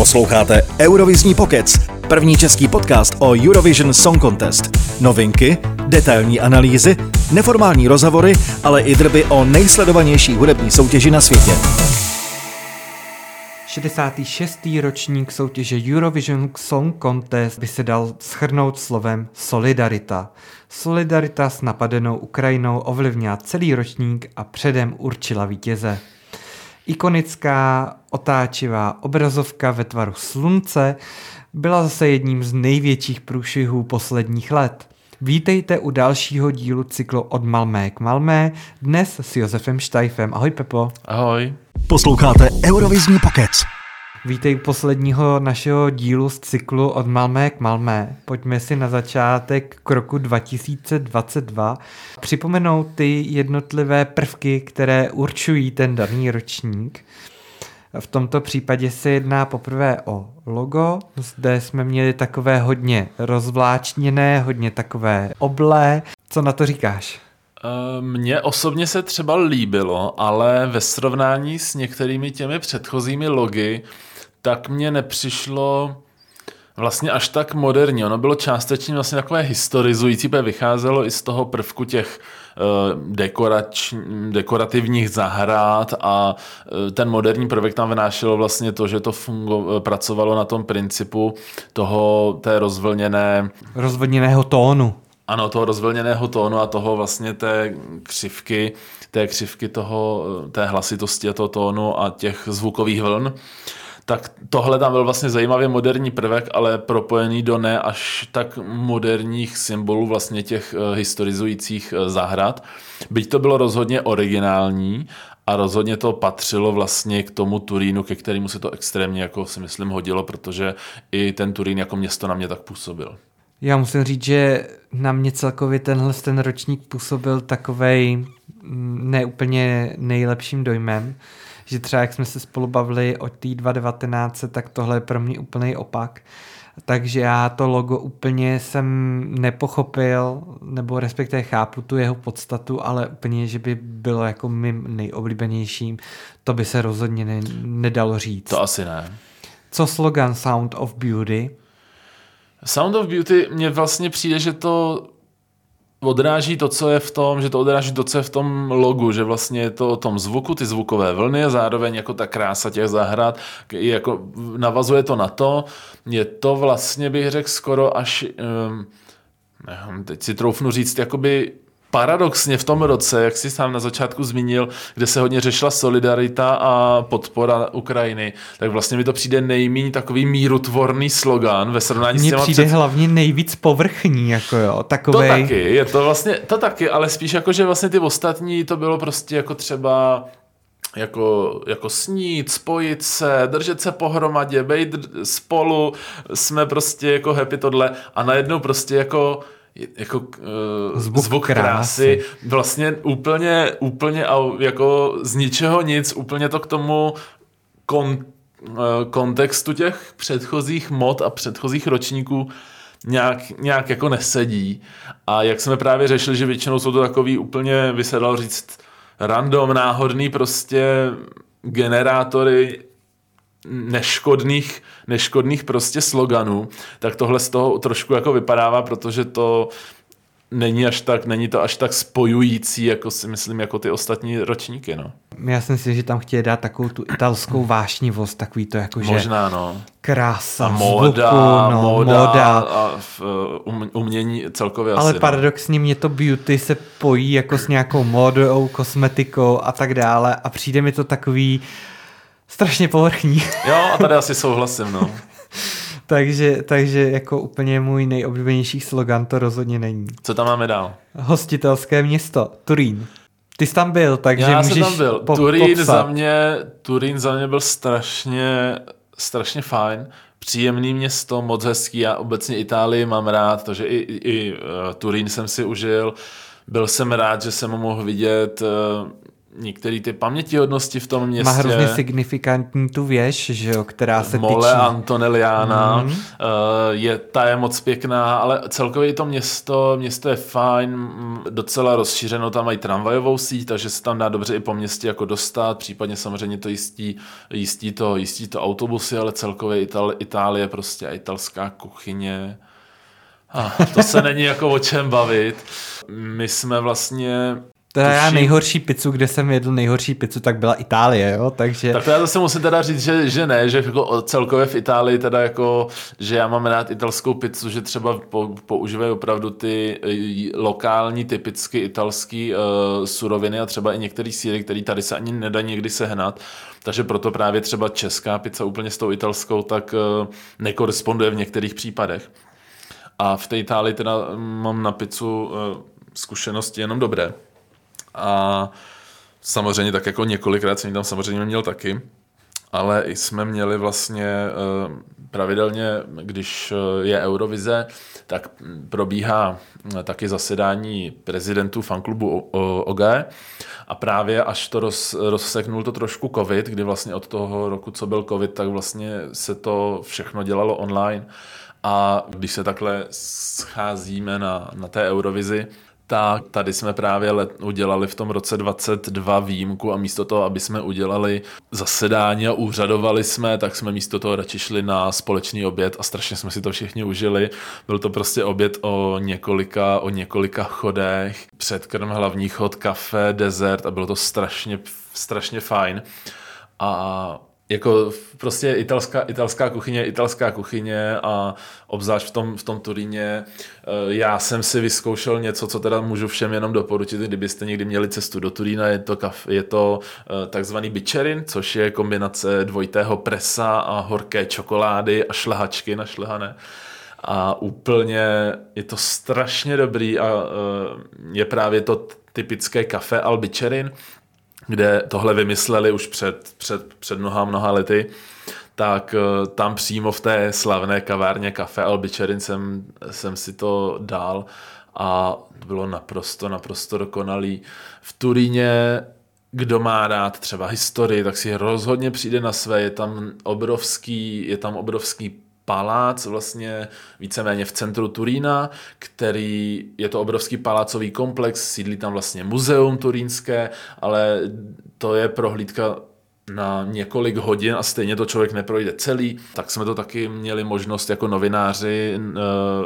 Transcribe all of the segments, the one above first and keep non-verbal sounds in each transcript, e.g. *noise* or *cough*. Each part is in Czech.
Posloucháte Eurovizní pokec, první český podcast o Eurovision Song Contest. Novinky, detailní analýzy, neformální rozhovory, ale i drby o nejsledovanější hudební soutěži na světě. 66. ročník soutěže Eurovision Song Contest by se dal schrnout slovem solidarita. Solidarita s napadenou Ukrajinou ovlivnila celý ročník a předem určila vítěze. Ikonická otáčivá obrazovka ve tvaru slunce byla zase jedním z největších průšvihů posledních let. Vítejte u dalšího dílu cyklu Od Malmé k Malmé, dnes s Josefem Štajfem. Ahoj Pepo. Ahoj. Posloucháte Eurovizní pokec. Vítej posledního našeho dílu z cyklu Od Malmé k Malmé. Pojďme si na začátek k roku 2022 připomenout ty jednotlivé prvky, které určují ten daný ročník. V tomto případě se jedná poprvé o logo. Zde jsme měli takové hodně rozvláčněné, hodně takové oblé. Co na to říkáš? Eh, mně osobně se třeba líbilo, ale ve srovnání s některými těmi předchozími logy, tak mně nepřišlo vlastně až tak moderní. Ono bylo částečně vlastně takové historizující, protože vycházelo i z toho prvku těch eh, dekorač, dekorativních zahrad a eh, ten moderní prvek tam vynášelo vlastně to, že to fungo, pracovalo na tom principu toho té rozvlněné... Rozvlněného tónu. Ano, toho rozvlněného tónu a toho vlastně té křivky, té křivky toho, té hlasitosti a toho tónu a těch zvukových vln tak tohle tam byl vlastně zajímavě moderní prvek, ale propojený do ne až tak moderních symbolů vlastně těch uh, historizujících uh, zahrad. Byť to bylo rozhodně originální a rozhodně to patřilo vlastně k tomu Turínu, ke kterému se to extrémně, jako si myslím, hodilo, protože i ten Turín jako město na mě tak působil. Já musím říct, že na mě celkově tenhle ten ročník působil takovej mm, neúplně nejlepším dojmem že třeba jak jsme se spolu bavili o té 2019, tak tohle je pro mě úplný opak. Takže já to logo úplně jsem nepochopil, nebo respektive chápu tu jeho podstatu, ale úplně, že by bylo jako mým nejoblíbenějším, to by se rozhodně ne, nedalo říct. To asi ne. Co slogan Sound of Beauty? Sound of Beauty mně vlastně přijde, že to odráží to, co je v tom, že to odráží to, co je v tom logu, že vlastně je to o tom zvuku, ty zvukové vlny a zároveň jako ta krása těch zahrad, jako navazuje to na to, je to vlastně bych řekl skoro až, um, teď si troufnu říct, jakoby paradoxně v tom roce, jak jsi sám na začátku zmínil, kde se hodně řešila solidarita a podpora Ukrajiny, tak vlastně mi to přijde nejméně takový mírotvorný slogan ve srovnání Mně s těma přijde před... hlavně nejvíc povrchní, jako jo, takovej... To taky, je to vlastně, to taky, ale spíš jako, že vlastně ty ostatní to bylo prostě jako třeba jako, jako snít, spojit se, držet se pohromadě, být spolu, jsme prostě jako happy tohle a najednou prostě jako jako uh, zvuk, zvuk krásy. krásy, vlastně úplně, úplně jako z ničeho nic, úplně to k tomu kon, uh, kontextu těch předchozích mod a předchozích ročníků nějak, nějak jako nesedí. A jak jsme právě řešili, že většinou jsou to takový úplně, by se dalo říct, random, náhodný prostě generátory neškodných, neškodných prostě sloganů, tak tohle z toho trošku jako vypadává, protože to není až tak, není to až tak spojující, jako si myslím, jako ty ostatní ročníky, no. Já si myslím, že tam chtějí dát takovou tu italskou vášnivost, takový to jako, že Možná, no. Krása, a móda, zvuku, no, móda, móda. a v, um, umění celkově Ale asi, no. paradoxně no. mě to beauty se pojí jako s nějakou módou, kosmetikou a tak dále a přijde mi to takový strašně povrchní. Jo, a tady asi souhlasím, no. *laughs* takže, takže jako úplně můj nejoblíbenější slogan to rozhodně není. Co tam máme dál? Hostitelské město, Turín. Ty jsi tam byl, takže Já můžeš jsem tam byl. Po, Turín popsat. za mě, Turín za mě byl strašně, strašně fajn. Příjemný město, moc hezký. Já obecně Itálii mám rád, takže i, i, i uh, Turín jsem si užil. Byl jsem rád, že jsem ho mohl vidět uh, některé ty pamětihodnosti v tom městě. Má hrozně signifikantní tu věž, že jo, která se Mole tyčí. Antonelliana, mm. je, ta je moc pěkná, ale celkově to město, město je fajn, mm, docela rozšířeno, tam mají tramvajovou síť, takže se tam dá dobře i po městě jako dostat, případně samozřejmě to jistí, jistí to, jistí to autobusy, ale celkově Ital, Itálie prostě a italská kuchyně, a to se *laughs* není jako o čem bavit. My jsme vlastně Teda tuším... já nejhorší pizzu, kde jsem jedl nejhorší pizzu, tak byla Itálie, jo, takže... Tak to já zase musím teda říct, že, že ne, že jako celkově v Itálii teda jako, že já mám rád italskou pizzu, že třeba po, používají opravdu ty eh, lokální, typicky italský uh, suroviny a třeba i některé síry, které tady se ani nedá někdy sehnat. Takže proto právě třeba česká pizza úplně s tou italskou tak uh, nekoresponduje v některých případech. A v té Itálii teda mám na pizzu uh, zkušenosti jenom dobré. A samozřejmě tak jako několikrát jsem tam samozřejmě měl taky, ale i jsme měli vlastně uh, pravidelně, když je Eurovize, tak probíhá taky zasedání prezidentů fanklubu OG a právě až to roz, rozseknul to trošku covid, kdy vlastně od toho roku, co byl covid, tak vlastně se to všechno dělalo online. A když se takhle scházíme na, na té Eurovizi, tak tady jsme právě let, udělali v tom roce 22 výjimku a místo toho, aby jsme udělali zasedání a úřadovali jsme, tak jsme místo toho radši šli na společný oběd a strašně jsme si to všichni užili. Byl to prostě oběd o několika, o několika chodech, předkrm, hlavní chod, kafe, dezert a bylo to strašně, strašně fajn. A jako prostě italská, italská kuchyně, italská kuchyně a obzvlášť v tom, v tom Turíně. Eh, já jsem si vyzkoušel něco, co teda můžu všem jenom doporučit, kdybyste někdy měli cestu do Turína, je to, kaf, je to eh, takzvaný bičerin, což je kombinace dvojitého presa a horké čokolády a šlehačky na šlehané a úplně je to strašně dobrý a eh, je právě to typické kafe Albičerin, kde tohle vymysleli už před, před, před mnoha, mnoha lety, tak eh, tam přímo v té slavné kavárně Café Albičerin jsem, jsem si to dal a bylo naprosto, naprosto dokonalý. V Turíně kdo má rád třeba historii, tak si rozhodně přijde na své. Je tam obrovský, je tam obrovský palác vlastně víceméně v centru Turína, který je to obrovský palácový komplex, sídlí tam vlastně muzeum turínské, ale to je prohlídka na několik hodin a stejně to člověk neprojde celý, tak jsme to taky měli možnost jako novináři eh,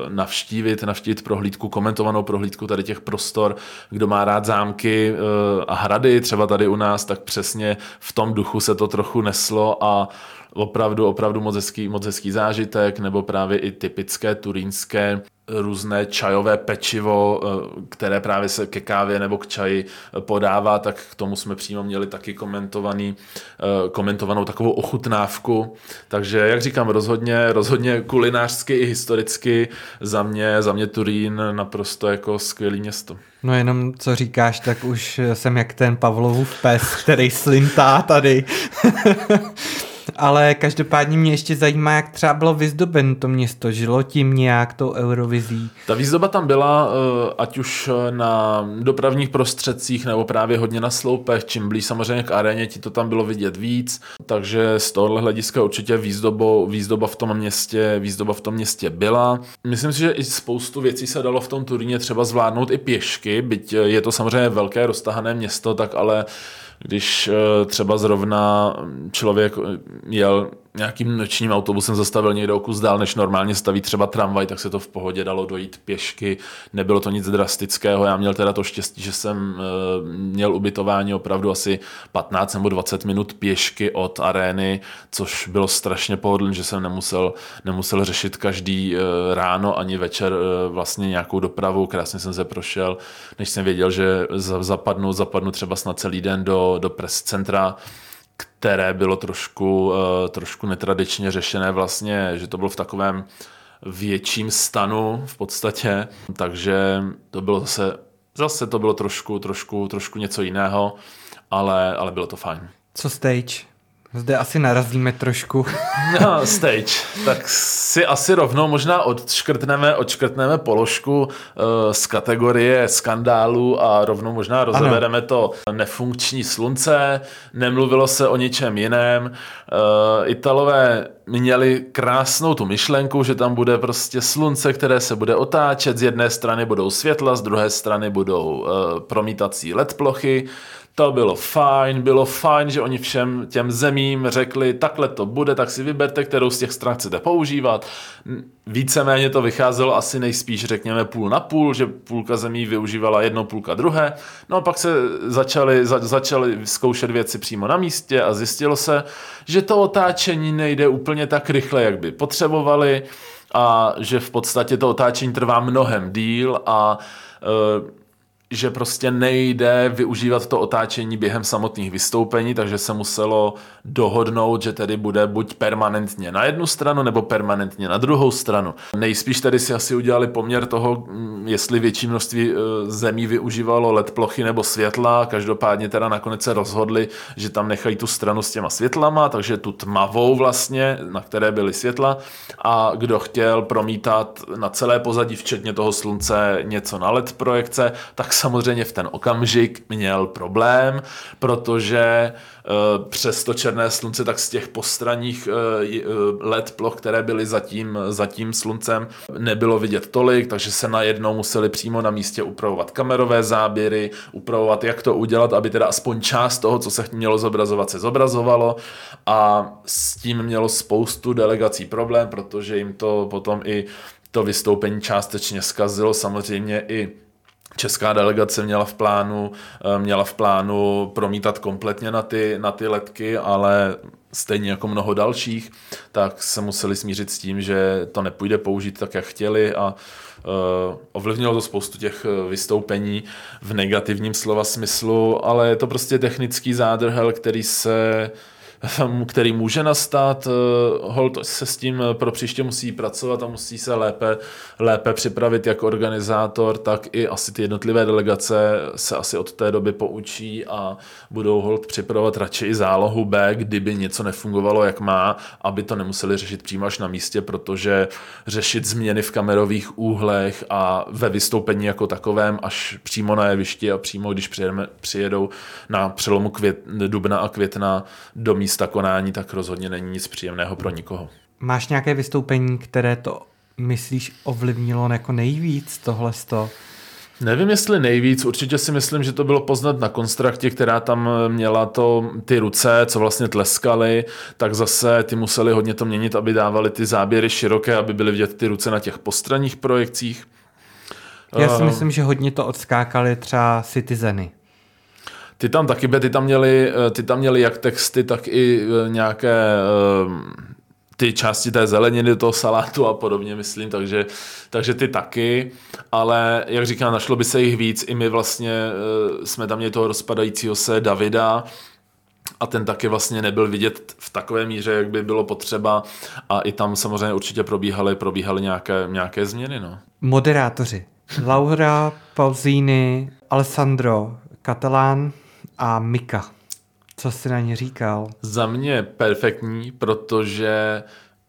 navštívit, navštívit prohlídku, komentovanou prohlídku tady těch prostor, kdo má rád zámky eh, a hrady, třeba tady u nás, tak přesně v tom duchu se to trochu neslo a opravdu, opravdu moc hezký, moc hezký zážitek, nebo právě i typické turínské různé čajové pečivo, eh, které právě se ke kávě nebo k čaji podává, tak k tomu jsme přímo měli taky komentovaný, eh, komentovanou takovou ochutnávku. Takže, jak říkám, rozhodně, rozhodně kulinářsky i historicky za mě, za mě Turín naprosto jako skvělý město. No jenom co říkáš, tak už jsem jak ten Pavlovův pes, který slintá tady. *laughs* Ale každopádně mě ještě zajímá, jak třeba bylo vyzdoben to město. Žilo tím nějak tou Eurovizí? Ta výzdoba tam byla, eh, ať už na dopravních prostředcích nebo právě hodně na sloupech, čím blíž samozřejmě k aréně, ti to tam bylo vidět víc. Takže z tohohle hlediska určitě výzdobo, výzdoba v tom městě, výzdoba v tom městě byla. Myslím si, že i spoustu věcí se dalo v tom Turíně třeba zvládnout i pěšky, byť je to samozřejmě velké roztahané město, tak ale když eh, třeba zrovna člověk jel nějakým nočním autobusem zastavil někde o kus dál, než normálně staví třeba tramvaj, tak se to v pohodě dalo dojít pěšky. Nebylo to nic drastického. Já měl teda to štěstí, že jsem e, měl ubytování opravdu asi 15 nebo 20 minut pěšky od arény, což bylo strašně pohodlné, že jsem nemusel, nemusel řešit každý e, ráno ani večer e, vlastně nějakou dopravu. Krásně jsem se prošel, než jsem věděl, že zapadnu, zapadnu třeba snad celý den do, do press centra které bylo trošku, uh, trošku netradičně řešené vlastně, že to bylo v takovém větším stanu v podstatě, takže to bylo zase, zase to bylo trošku, trošku, trošku něco jiného, ale, ale bylo to fajn. Co stage? Zde asi narazíme trošku. *laughs* No, stage. Tak si asi rovnou možná odškrtneme, odškrtneme položku uh, z kategorie skandálu a rovnou možná rozebereme ano. to nefunkční slunce. Nemluvilo se o ničem jiném. Uh, Italové měli krásnou tu myšlenku, že tam bude prostě slunce, které se bude otáčet. Z jedné strany budou světla, z druhé strany budou uh, promítací LED plochy. To bylo fajn, bylo fajn, že oni všem těm zemím řekli, takhle to bude, tak si vyberte, kterou z těch stran chcete používat. Víceméně to vycházelo asi nejspíš, řekněme, půl na půl, že půlka zemí využívala jedno, půlka druhé. No a pak se začali, za, začali zkoušet věci přímo na místě a zjistilo se, že to otáčení nejde úplně tak rychle, jak by potřebovali a že v podstatě to otáčení trvá mnohem díl a e, že prostě nejde využívat to otáčení během samotných vystoupení, takže se muselo dohodnout, že tedy bude buď permanentně na jednu stranu, nebo permanentně na druhou stranu. Nejspíš tedy si asi udělali poměr toho, mm, jestli větší množství e, zemí využívalo LED plochy nebo světla, každopádně teda nakonec se rozhodli, že tam nechají tu stranu s těma světlama, takže tu tmavou vlastně, na které byly světla a kdo chtěl promítat na celé pozadí, včetně toho slunce, něco na LED projekce, tak samozřejmě v ten okamžik měl problém, protože přes to černé slunce, tak z těch postranních eh, eh, LED ploch, které byly zatím, zatím sluncem, nebylo vidět tolik, takže se najednou museli přímo na místě upravovat kamerové záběry, upravovat, jak to udělat, aby teda aspoň část toho, co se mělo zobrazovat, se zobrazovalo. A s tím mělo spoustu delegací problém, protože jim to potom i to vystoupení částečně zkazilo, samozřejmě i Česká delegace měla v plánu, eh, měla v plánu promítat kompletně na ty, na ty letky, ale stejně jako mnoho dalších, tak se museli smířit s tím, že to nepůjde použít tak, jak chtěli a uh, ovlivnilo to spoustu těch eh, vystoupení v negativním slova smyslu, ale je to prostě technický zádrhel, který se uh, *laughs* který může nastat. Eh, hold se s tím pro příště musí pracovat a musí se lépe, lépe připravit jak organizátor, tak i asi ty jednotlivé delegace se asi od té doby poučí a budou hold připravovat radši i zálohu B, kdyby něco nefungovalo, jak má, aby to nemuseli řešit přímo až na místě, protože řešit změny v kamerových úhlech a ve vystoupení jako takovém až přímo na jevišti a přímo, když přijedeme, přijedou na přelomu květ, dubna a května do místa konání, tak rozhodně není nic příjemného pro nikoho. Máš nějaké vystoupení, které to myslíš ovlivnilo jako nejvíc tohle Nevím, jestli nejvíc, určitě si myslím, že to bylo poznat na konstraktě, která tam měla to, ty ruce, co vlastně tleskaly, tak zase ty museli hodně to měnit, aby dávali ty záběry široké, aby byly vidět ty ruce na těch postranních projekcích. Já si uh, myslím, že hodně to odskákali třeba Citizeny. Ty tam taky, ty tam měli, eh, ty tam měli jak texty, tak i eh, nějaké eh, ty části té zeleniny, toho salátu a podobně, myslím, takže, takže ty taky, ale jak říkám, našlo by se jich víc, i my vlastně jsme tam měli toho rozpadajícího se Davida, a ten taky vlastně nebyl vidět v takové míře, jak by bylo potřeba a i tam samozřejmě určitě probíhaly, probíhaly nějaké, nějaké změny. No. Moderátoři. Laura Pausini, Alessandro Catalán, a Mika. Co jsi na ně říkal? Za mě perfektní, protože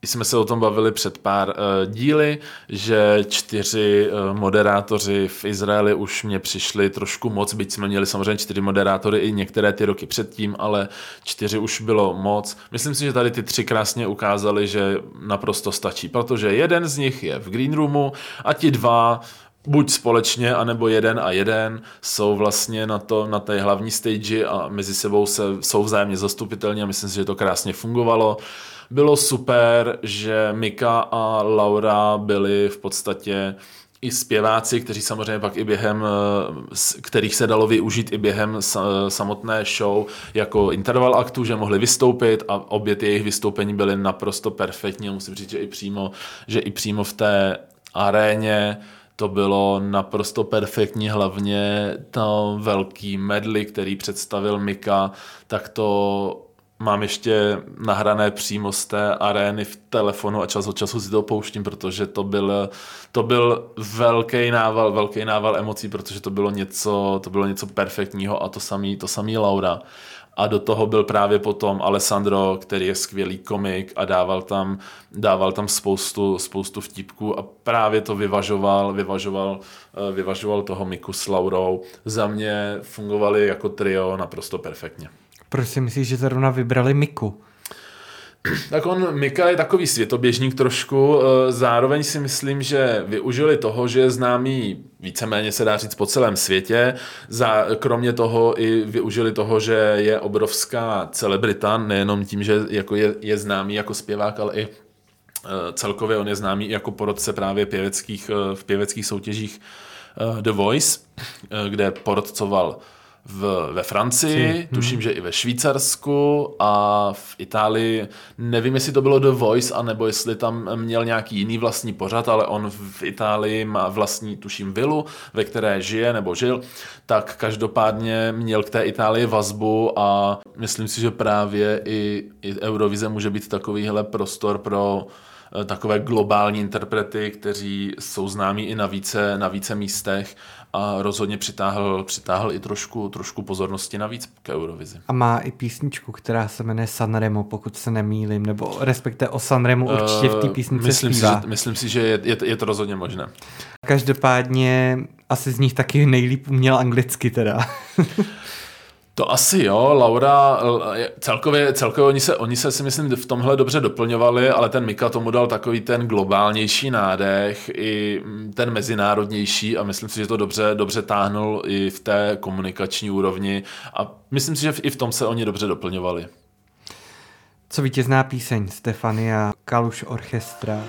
jsme se o tom bavili před pár uh, díly, že čtyři uh, moderátoři v Izraeli už mě přišli trošku moc, byť jsme měli samozřejmě čtyři moderátory i některé ty roky předtím, ale čtyři už bylo moc. Myslím si, že tady ty tři krásně ukázali, že naprosto stačí, protože jeden z nich je v Green Roomu a ti dva buď společně, anebo jeden a jeden jsou vlastně na, to, na té hlavní stage a mezi sebou se, jsou vzájemně zastupitelní a myslím si, že to krásně fungovalo. Bylo super, že Mika a Laura byli v podstatě i zpěváci, kteří samozřejmě pak i během, eh, kterých se dalo využít i během samotné show jako interval aktu, že mohli vystoupit a obě ty jejich vystoupení byly naprosto perfektní. Musím říct, že i přímo, že i přímo v té aréně to bylo naprosto perfektní, hlavně to velký medley, který představil Mika, tak to mám ještě nahrané přímo z té arény v telefonu a čas od času si to pouštím, protože to byl, to byl velký nával, velký nával emocí, protože to bylo něco, to bylo něco perfektního a to samý, to samý Laura. A do toho byl právě potom Alessandro, který je skvělý komik a dával tam, dával tam spoustu, spoustu vtipků a právě to vyvažoval, vyvažoval, eh, vyvažoval toho Miku s Laurou. Za mě fungovali jako trio naprosto perfektně. Proč si myslíš, že zrovna vybrali Miku? Tak on, Mika je takový světoběžník trošku, eh, zároveň si myslím, že využili toho, že je známý víceméně se dá říct po celém světě, za, kromě toho i využili toho, že je obrovská celebrita, nejenom tím, že jako je, je známý jako zpěvák, ale i eh, celkově on je známý jako porodce právě pěveckých, eh, v pěveckých soutěžích The Voice, kde porodcoval v, ve Francii, hmm. tuším, že i ve Švýcarsku a v Itálii. Nevím, jestli to bylo The Voice, anebo jestli tam měl nějaký jiný vlastní pořad, ale on v Itálii má vlastní, tuším, vilu, ve které žije nebo žil, tak každopádně měl k té Itálii vazbu a myslím si, že právě i, i Eurovize může být takovýhle prostor pro eh, takové globální interprety, kteří jsou známí i na více, na více místech a rozhodně přitáhl, přitáhl i trošku, trošku pozornosti navíc k Eurovizi. A má i písničku, která se jmenuje Sanremo, pokud se nemýlim, nebo respektive o Sanremo určitě v té písničce myslím zpívá. Si, že, myslím si, že je, je, je to rozhodně možné. Každopádně asi z nich taky nejlíp uměl anglicky teda. *laughs* To asi jo, Laura, celkově, celkově oni, se, oni se si myslím v tomhle dobře doplňovali, ale ten Mika tomu dal takový ten globálnější nádech, i ten mezinárodnější a myslím si, že to dobře, dobře táhnul i v té komunikační úrovni a myslím si, že i v tom se oni dobře doplňovali. Co vítězná píseň Stefania Kaluš Orchestra?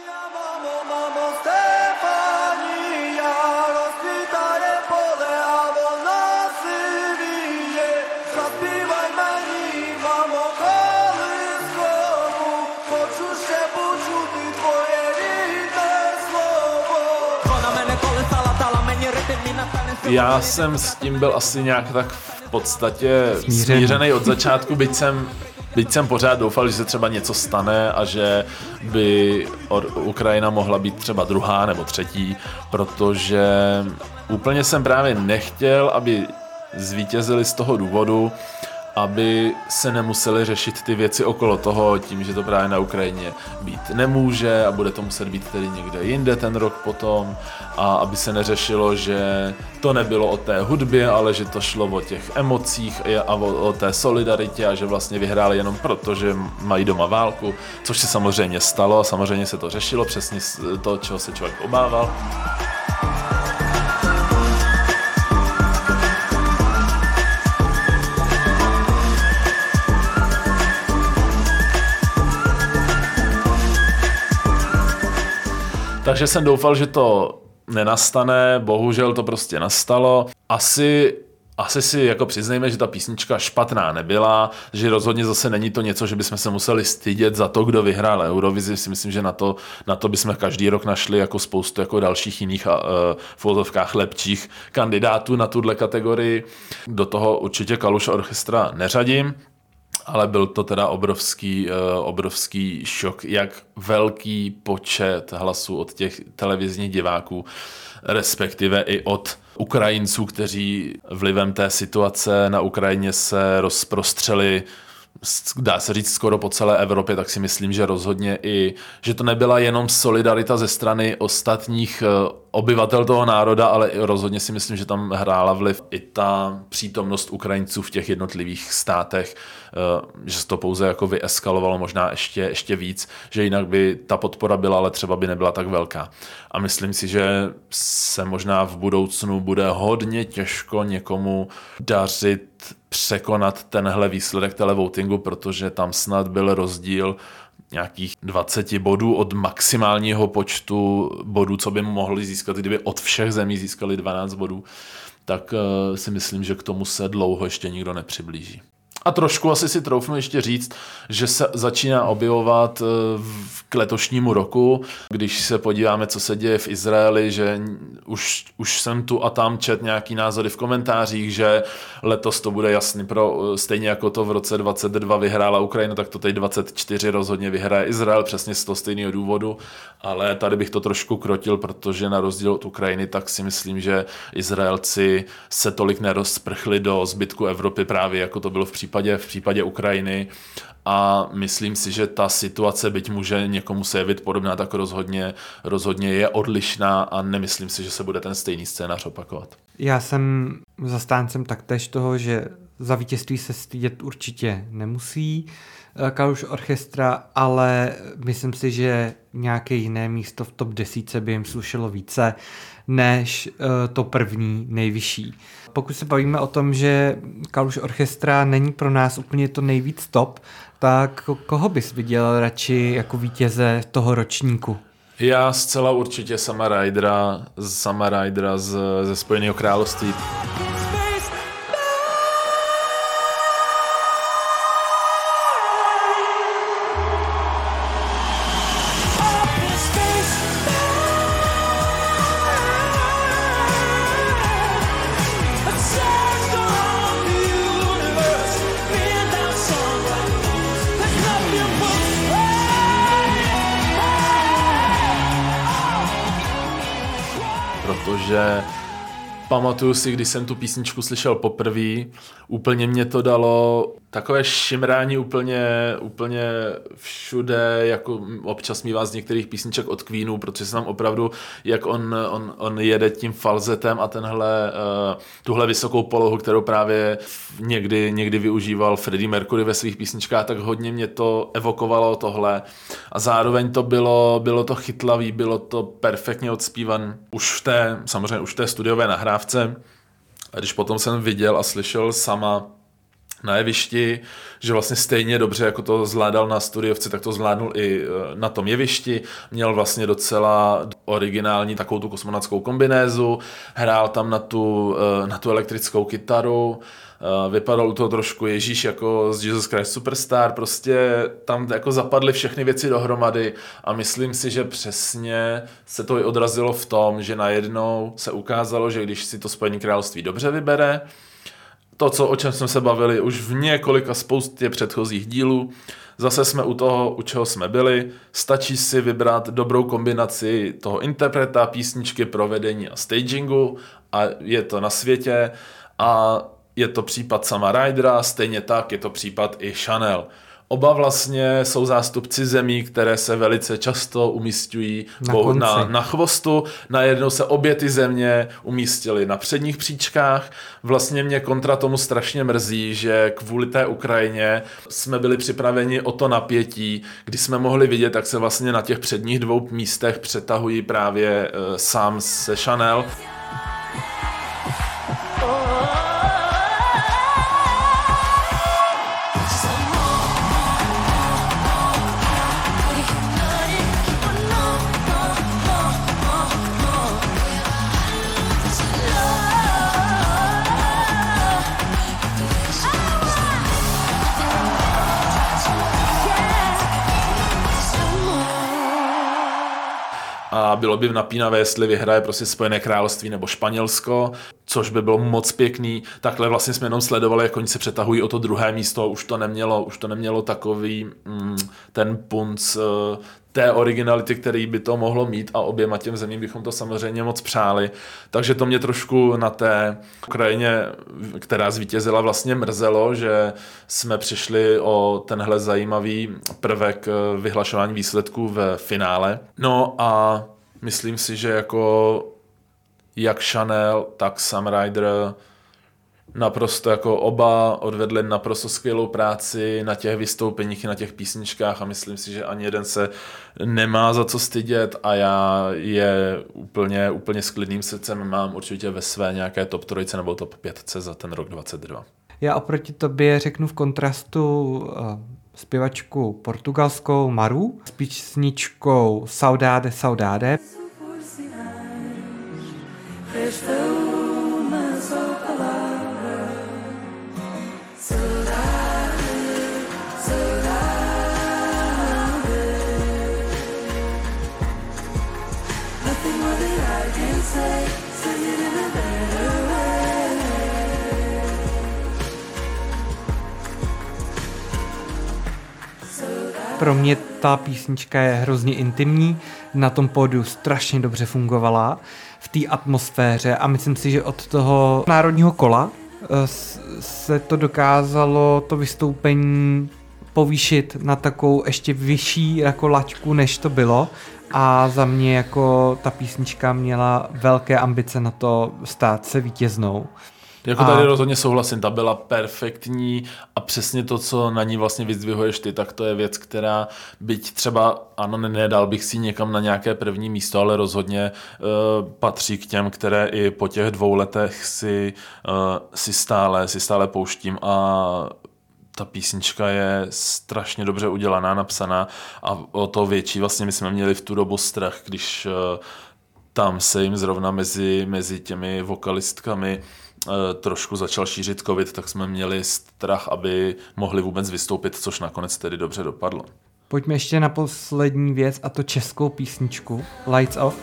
Já jsem s tím byl asi nějak tak v podstatě Smířený, smířený od začátku, byť jsem Byť jsem pořád doufal, že se třeba něco stane a že by Ukrajina mohla být třeba druhá nebo třetí, protože úplně jsem právě nechtěl, aby zvítězili z toho důvodu, aby se nemuseli řešit ty věci okolo toho, tím, že to právě na Ukrajině být nemůže a bude to muset být tedy někde jinde ten rok potom a aby se neřešilo, že to nebylo o té hudbě, ale že to šlo o těch emocích a o, o té solidaritě a že vlastně vyhráli jenom proto, že mají doma válku, což se samozřejmě stalo, samozřejmě se to řešilo, přesně to, čeho se člověk obával. Takže jsem doufal, že to nenastane, bohužel to prostě nastalo. Asi asi si jako přiznejme, že ta písnička špatná nebyla, že rozhodně zase není to něco, že bychom se museli stydět za to, kdo vyhrál Eurovizi. Si myslím, že na to, na to bychom každý rok našli jako spoustu jako dalších jiných uh, v lepších kandidátů na tuhle kategorii. Do toho určitě Kaluš Orchestra neřadím ale byl to teda obrovský, uh, obrovský šok, jak velký počet hlasů od těch televizních diváků, respektive i od Ukrajinců, kteří vlivem té situace na Ukrajině se rozprostřeli dá se říct skoro po celé Evropě, tak si myslím, že rozhodně i, že to nebyla jenom solidarita ze strany ostatních eh, obyvatel toho národa, ale rozhodně si myslím, že tam hrála vliv i ta přítomnost Ukrajinců v těch jednotlivých státech, eh, že se to pouze jako vyeskalovalo možná ještě, ještě víc, že jinak by ta podpora byla, ale třeba by nebyla tak velká. A myslím si, že se možná v budoucnu bude hodně těžko někomu dařit překonat tenhle výsledek televotingu, protože tam snad byl rozdíl nějakých 20 bodů od maximálního počtu bodů, co by mohli získat, kdyby od všech zemí získali 12 bodů, tak uh, si myslím, že k tomu se dlouho ještě nikdo nepřiblíží. A trošku asi si troufnu ještě říct, že se začíná objevovat eh, v letošnímu roku. Když se podíváme, co se děje v Izraeli, že už, už jsem tu a tam čet nějaký názory v komentářích, že letos to bude jasný pro, stejně jako to v roce 22 vyhrála Ukrajina, tak to teď 24 rozhodně vyhraje Izrael, přesně z toho stejného důvodu, ale tady bych to trošku krotil, protože na rozdíl od Ukrajiny, tak si myslím, že Izraelci se tolik nerozprchli do zbytku Evropy právě jako to bylo v případě, v případě Ukrajiny a myslím si, že ta situace, byť může někomu se jevit podobná, tak rozhodně, rozhodně je odlišná a nemyslím si, že se bude ten stejný scénář opakovat. Já jsem zastáncem taktéž toho, že za vítězství se stydět určitě nemusí eh, Kaluš Orchestra, ale myslím si, že nějaké jiné místo v top 10 by jim slušelo více než eh, to první nejvyšší. Pokud se bavíme o tom, že Kaluš Orchestra není pro nás úplně to nejvíc top, tak koho bys viděl radši jako vítěze toho ročníku? Já zcela určitě Sama Rydera, Sama Rydera z, ze Spojeného království. Protože pamatuju si, když jsem tu písničku slyšel poprvé, úplně mě to dalo takové šimrání úplně, úplně všude, jako občas mývá z některých písniček od Queenu, protože se tam opravdu, jak on, on, on jede tím falzetem a tenhle, uh, tuhle vysokou polohu, kterou právě někdy, někdy využíval Freddie Mercury ve svých písničkách, tak hodně mě to evokovalo tohle. A zároveň to bylo, bylo to chytlavý, bylo to perfektně odspívan už v té, samozřejmě už v té studiové nahrávce. A když potom jsem viděl a slyšel sama na jevišti, že vlastně stejně dobře, jako to zvládal na studiovce, tak to zvládnul i e, na tom jevišti. Měl vlastně docela originální takovou tu kosmonautskou kombinézu, hrál tam na tu, e, na tu elektrickou kytaru, e, vypadal to trošku Ježíš jako z Jesus Christ Superstar, prostě tam jako zapadly všechny věci dohromady a myslím si, že přesně se to i odrazilo v tom, že najednou se ukázalo, že když si to Spojené království dobře vybere, to, co, o čem jsme se bavili už v několika spoustě předchozích dílů. Zase jsme u toho, u čeho jsme byli. Stačí si vybrat dobrou kombinaci toho interpreta, písničky, provedení a stagingu a je to na světě. A je to případ sama Rydera, stejně tak je to případ i Chanel. Oba vlastně jsou zástupci zemí, které se velice často umístují na, na, na chvostu. Najednou se obě ty země umístily na předních příčkách. Vlastně mě kontra tomu strašně mrzí, že kvůli té Ukrajině jsme byli připraveni o to napětí, kdy jsme mohli vidět, jak se vlastně na těch předních dvou místech přetahují právě uh, sám se Chanel. A bylo by napínavé, jestli vyhraje prostě Spojené království nebo Španělsko, což by bylo moc pěkný. Takhle vlastně jsme jenom sledovali, jak oni se přetahují o to druhé místo, už to nemělo, už to nemělo takový mm, ten punc uh, té originality, který by to mohlo mít a oběma těm zemím bychom to samozřejmě moc přáli. Takže to mě trošku na té Ukrajině, která zvítězila, vlastně mrzelo, že jsme přišli o tenhle zajímavý prvek eh, vyhlašování výsledků v finále. No a myslím si, že jako jak Chanel, tak Sam Ryder naprosto jako oba odvedli naprosto skvělou práci na těch vystoupeních i na těch písničkách a myslím si, že ani jeden se nemá za co stydět a já je úplně, úplně s klidným srdcem mám určitě ve své nějaké top trojce nebo top pětce za ten rok 22. Já oproti tobě řeknu v kontrastu uh, zpěvačku portugalskou Maru s písničkou Saudade, Saudade. Pro mě ta písnička je hrozně intimní, na tom pódiu strašně dobře fungovala v té atmosféře a myslím si, že od toho národního kola eh, se to dokázalo to vystoupení povýšit na takovou ještě vyšší jako laťku, než to bylo a za mě jako ta písnička měla velké ambice na to stát se vítěznou. Jako tady a... rozhodně souhlasím, ta byla perfektní a přesně to, co na ní vlastně vyzdvihuješ ty, tak to je věc, která byť třeba, ano, nedal bych si někam na nějaké první místo, ale rozhodně uh, patří k těm, které i po těch dvou letech si, uh, si, stále, si stále pouštím a ta písnička je strašně dobře udělaná, napsaná a o to větší vlastně my jsme měli v tu dobu strach, když uh, tam se jim zrovna mezi, mezi těmi vokalistkami Eh, trošku začal šířit covid, tak jsme měli strach, aby mohli vůbec vystoupit, což nakonec tedy dobře dopadlo. Pojďme ještě na poslední věc a to českou písničku Lights Off.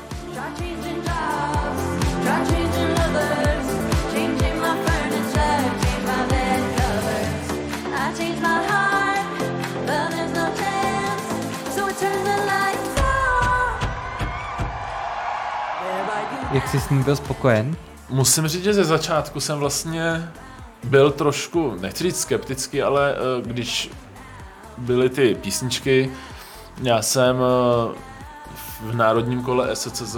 Jak jsi s ním byl spokojen? Musím říct, že ze začátku jsem vlastně byl trošku, nechci říct skeptický, ale eh, když byly ty písničky, já jsem eh, v národním kole SCZ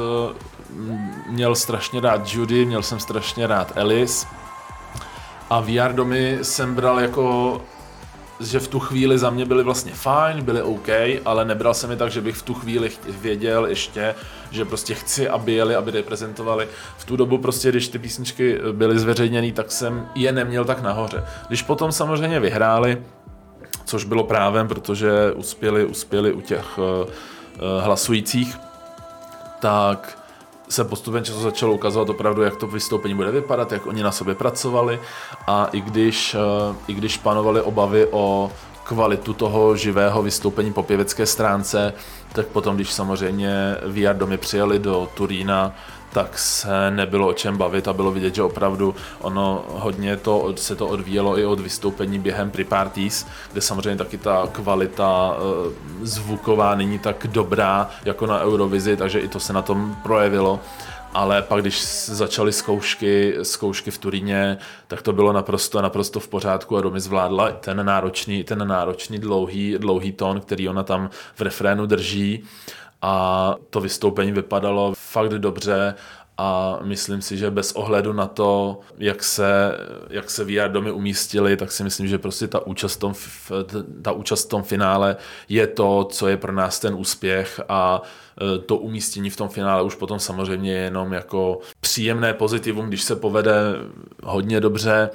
měl strašně rád Judy, měl jsem strašně rád Alice a VR domy jsem bral jako že v tu chvíli za mě byly vlastně fajn, byly OK, ale nebral jsem je tak, že bych v tu chvíli věděl ještě, že prostě chci, aby jeli, aby reprezentovali. V tu dobu prostě, když ty písničky byly zveřejněny, tak jsem je neměl tak nahoře. Když potom samozřejmě vyhráli, což bylo právem, protože uspěli, uspěli u těch uh, uh, hlasujících, tak se postupem času začalo ukazovat opravdu, jak to vystoupení bude vypadat, jak oni na sobě pracovali. A i když, eh, i když panovaly obavy o kvalitu toho živého vystoupení po pěvecké stránce, tak potom, když samozřejmě VR domy přijeli do Turína, tak se nebylo o čem bavit a bylo vidět, že opravdu ono hodně to, se to odvíjelo i od vystoupení během pre-parties, kde samozřejmě taky ta kvalita eh, zvuková není tak dobrá jako na Eurovizi, takže i to se na tom projevilo. Ale pak, když začaly zkoušky, zkoušky v Turíně, tak to bylo naprosto, naprosto v pořádku a Domy zvládla ten náročný, ten náročný dlouhý, dlouhý tón, který ona tam v refrénu drží a to vystoupení vypadalo fakt dobře a myslím si, že bez ohledu na to, jak se, jak se VR domy umístily, tak si myslím, že prostě ta účast, tom, ta účast v tom finále je to, co je pro nás ten úspěch a e, to umístění v tom finále už potom samozřejmě je jenom jako příjemné pozitivum, když se povede hodně dobře,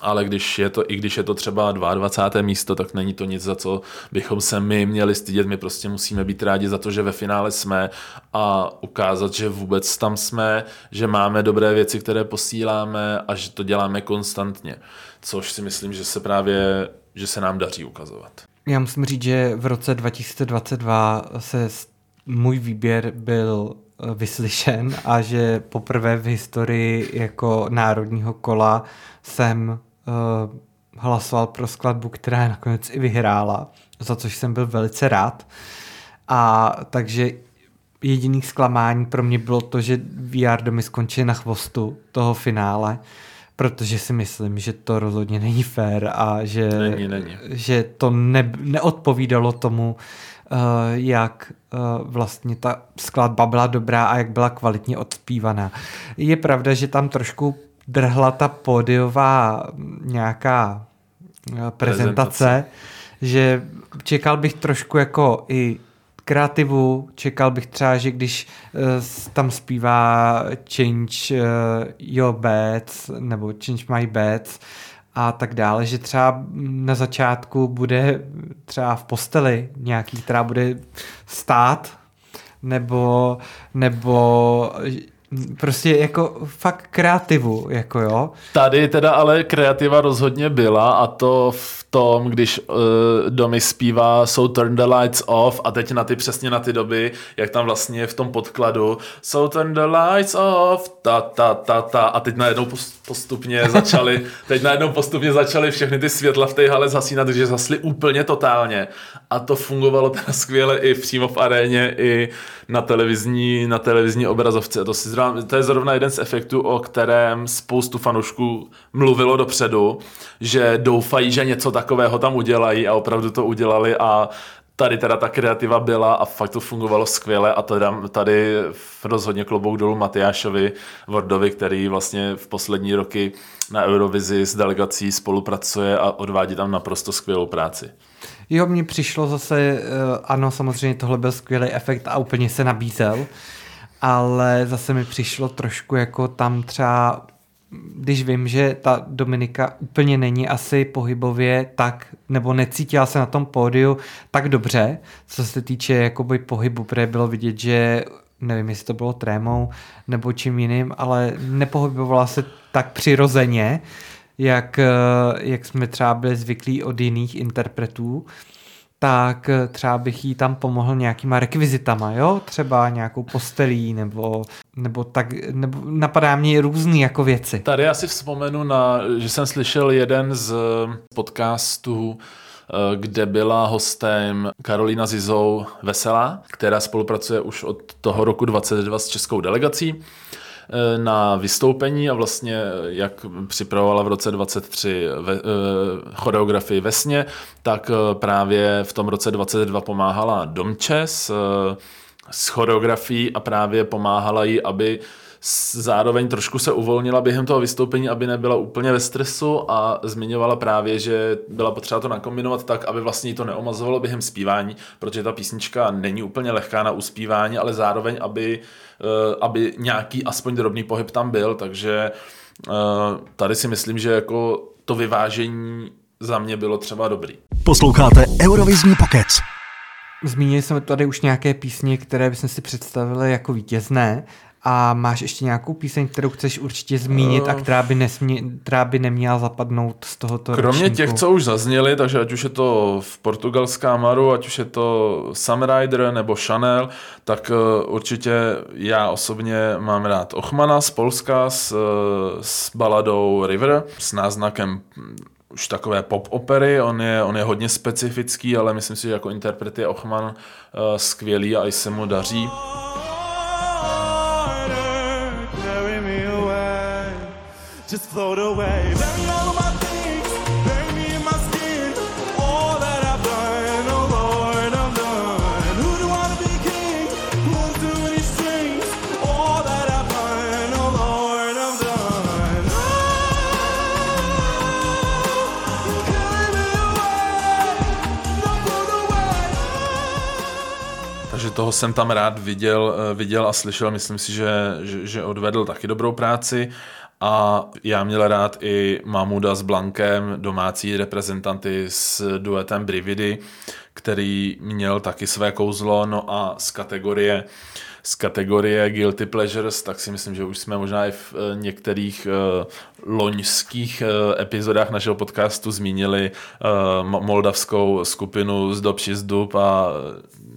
ale když je to, i když je to třeba 22. místo, tak není to nic, za co bychom se my měli stydět. My prostě musíme být rádi za to, že ve finále jsme a ukázat, že vůbec tam jsme, že máme dobré věci, které posíláme a že to děláme konstantně. Což si myslím, že se právě, že se nám daří ukazovat. Já musím říct, že v roce 2022 se můj výběr byl eh, vyslyšen a že poprvé v historii jako národního kola jsem hlasoval pro skladbu, která nakonec i vyhrála, za což jsem byl velice rád. A takže jediný zklamání pro mě bylo to, že VR domy skončí na chvostu toho finále, protože si myslím, že to rozhodně není fér a že, není, není. že to ne, neodpovídalo tomu, uh, jak uh, vlastně ta skladba byla dobrá a jak byla kvalitně odspívaná. Je pravda, že tam trošku drhla ta pódiová nějaká eh, prezentace, prezentace, že čekal bych trošku jako i kreativu, čekal bych třeba, že když uh, tam zpívá Change uh, Your Beds nebo Change My Beds a tak dále, že třeba na začátku bude třeba v posteli nějaký, která bude stát nebo, nebo prostě jako fakt kreativu, jako jo. Tady teda ale kreativa rozhodně byla a to v tom, když uh, Domy zpívá So turn the lights off a teď na ty přesně na ty doby, jak tam vlastně v tom podkladu So turn the lights off, ta ta ta ta a teď najednou postupně *laughs* začaly, teď najednou postupně začaly všechny ty světla v té hale zasínat, takže zasly úplně totálně a to fungovalo teda skvěle i přímo v aréně, i na televizní, na televizní obrazovce. To, si zrovna, to je zrovna jeden z efektů, o kterém spoustu fanoušků mluvilo dopředu, že doufají, že něco takového tam udělají a opravdu to udělali a tady teda ta kreativa byla a fakt to fungovalo skvěle a teda tady rozhodně klobouk dolů Matyášovi Vordovi, který vlastně v poslední roky na Eurovizi s delegací spolupracuje a odvádí tam naprosto skvělou práci. Jo, mně přišlo zase, eh, ano, samozřejmě tohle byl skvělý efekt a úplně se nabízel, ale zase mi přišlo trošku jako tam třeba když vím, že ta Dominika úplně není asi pohybově tak, nebo necítila se na tom pódiu tak dobře, co se týče jakoby pohybu, protože bylo vidět, že nevím, jestli to bylo trémou nebo čím jiným, ale nepohybovala se tak přirozeně, jak, eh, jak jsme třeba byli zvyklí od jiných interpretů, tak eh, třeba bych jí tam pomohl nějakýma rekvizitama, jo? Třeba nějakou postelí nebo, nebo tak, nebo napadá mě různý jako věci. Tady já si vzpomenu na, že jsem slyšel jeden z podcastů, eh, kde byla hostem Karolina Zizou Veselá, která spolupracuje už od toho roku 22 s českou delegací. Eh, na vystoupení a vlastně eh, jak připravovala v roce 23 ve, eh, choreografii Vesně, tak právě v tom roce 22 pomáhala Domče s, choreografií a právě pomáhala jí, aby zároveň trošku se uvolnila během toho vystoupení, aby nebyla úplně ve stresu a zmiňovala právě, že byla potřeba to nakombinovat tak, aby vlastně to neomazovalo během zpívání, protože ta písnička není úplně lehká na uspívání, ale zároveň, aby, eh, aby nějaký aspoň drobný pohyb tam byl, takže eh, tady si myslím, že jako to vyvážení za mě bylo třeba dobrý. Posloucháte Eurovizní pokec. Zmínili jsme tady už nějaké písně, které bychom si představili jako vítězné. A máš ještě nějakou píseň, kterou chceš určitě zmínit uh, a která by, nesmě, která by neměla zapadnout z tohoto Kromě ročníku. těch, co už zazněly, takže ať už je to v portugalská Maru, ať už je to Sam Rider nebo Chanel, tak uh, určitě já osobně mám rád Ochmana z Polska s, uh, s baladou River s náznakem už takové pop opery, on je, on je hodně specifický, ale myslím si, že jako interpret je Ochman uh, skvělý a i se mu daří. Just float away. Bang all my things, bang me in my skin. All that I've done, oh Lord, I'm done. Who do I want to be king? Pulling too many strings. All that I've done, oh Lord, I'm done. Oh, carry me away, no float away. Takže toho jsem tam rád viděl, eh, viděl a slyšel. Myslím si, že, že, že odvedl taky dobrou práci. A já měl rád i Mamuda s Blankem, domácí reprezentanty s duetem Brividy, který měl taky své kouzlo, no a z kategorie z kategorie Guilty Pleasures, tak si myslím, že už jsme možná i v eh, některých uh, loňských uh, epizodách našeho podcastu zmínili moldavskou skupinu z Dobši z Dub a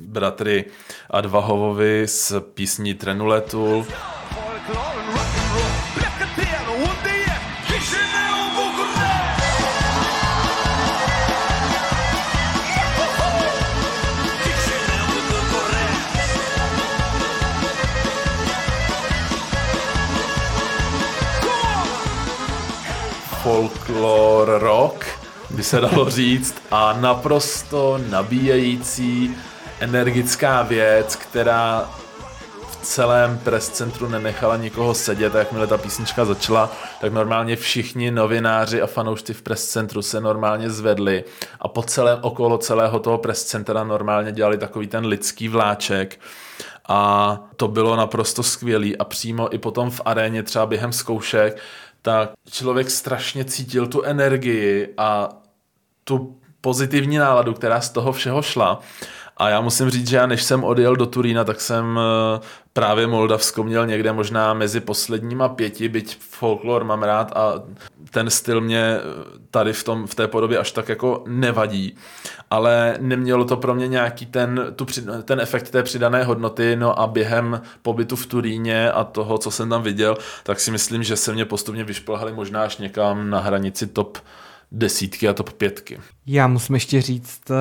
bratry Advahovovi s písní Trenuletul. Folklore rock, by se dalo říct, a naprosto nabíjející energická věc, která v celém press centru nenechala nikoho sedět. A jakmile ta písnička začala, tak normálně všichni novináři a fanoušci v press centru se normálně zvedli a po celém okolo celého toho press centra normálně dělali takový ten lidský vláček. A to bylo naprosto skvělý a přímo i potom v aréně třeba během zkoušek tak člověk strašně cítil tu energii a tu pozitivní náladu, která z toho všeho šla. A já musím říct, že já než jsem odjel do Turína, tak jsem eh, právě Moldavsko měl někde možná mezi posledníma pěti, byť folklor mám rád a ten styl mě tady v, tom, v té podobě až tak jako nevadí. Ale nemělo to pro mě nějaký ten, tu, ten efekt té přidané hodnoty, no a během pobytu v Turíně a toho, co jsem tam viděl, tak si myslím, že se mě postupně vyšplhali možná až někam na hranici top desítky a top pětky. Já musím ještě říct uh,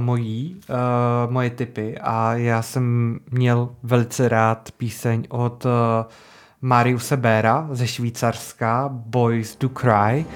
mojí, uh, moje typy a já jsem měl velice rád píseň od uh, Mariuse Bera ze Švýcarska Boys Do Cry.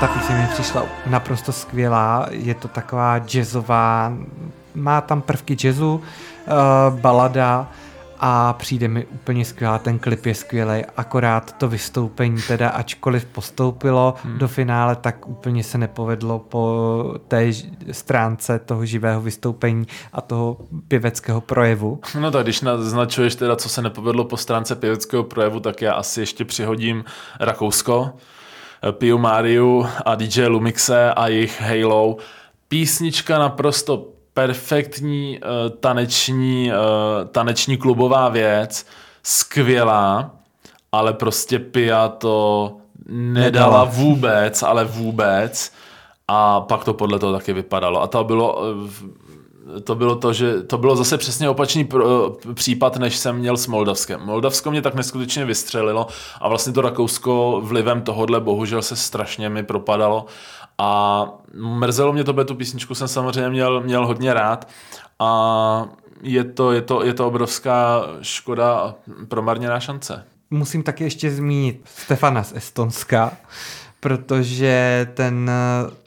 Ta píseň mi přišla naprosto skvělá, je to taková jazzová, má tam prvky jazzu, uh, balada a přijde mi úplně skvělá, ten klip je skvělý, akorát to vystoupení teda, ačkoliv postoupilo hmm. do finále, tak úplně se nepovedlo po té stránce toho živého vystoupení a toho pěveckého projevu. No tak když naznačuješ teda, co se nepovedlo po stránce pěveckého projevu, tak já asi ještě přihodím Rakousko, Piu Mariu a DJ Lumixe a jejich Halo. Písnička naprosto perfektní uh, taneční, uh, taneční klubová věc, skvělá, ale prostě Pia to nedala vůbec, ale vůbec. A pak to podle toho taky vypadalo. A to bylo uh, to bylo to, že to bylo zase přesně opačný pr- případ, než jsem měl s Moldavskem. Moldavsko mě tak neskutečně vystřelilo a vlastně to Rakousko vlivem tohohle bohužel se strašně mi propadalo a mrzelo mě to, tu písničku jsem samozřejmě měl, měl hodně rád a je to, je, to, je to obrovská škoda a promarněná šance. Musím taky ještě zmínit Stefana z Estonska, protože ten,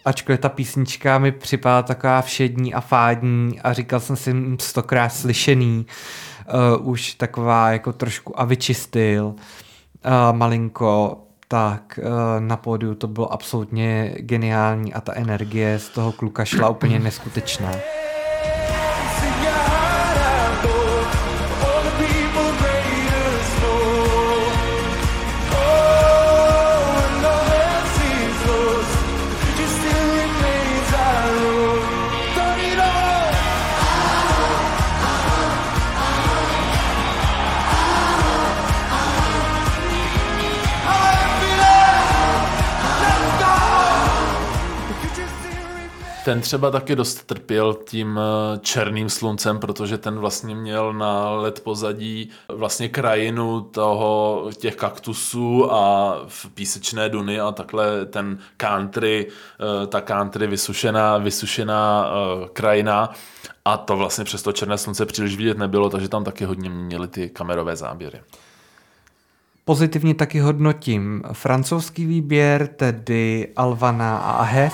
ačkoliv ta písnička mi připadá taková všední a fádní a říkal jsem si stokrát slyšený, uh, už taková jako trošku a vyčistil uh, malinko, tak uh, na pódiu to bylo absolutně geniální a ta energie z toho kluka šla úplně *clears throat* neskutečná. Ten třeba taky dost trpěl tím eh, černým sluncem, protože ten vlastně měl na led pozadí vlastně krajinu toho, těch kaktusů a v písečné duny a takhle ten country, eh, ta country vysušená, vysušená eh, krajina a to vlastně přes to černé slunce příliš vidět nebylo, takže tam taky hodně měli ty kamerové záběry. Pozitivně taky hodnotím francouzský výběr, tedy Alvana a Ahes.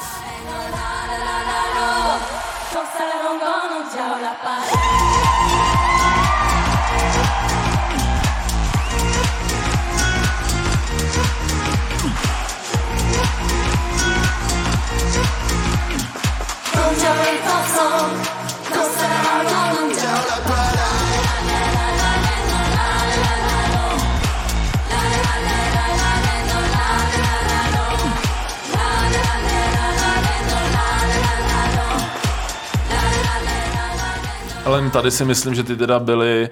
Ale tady si myslím, že ty teda byly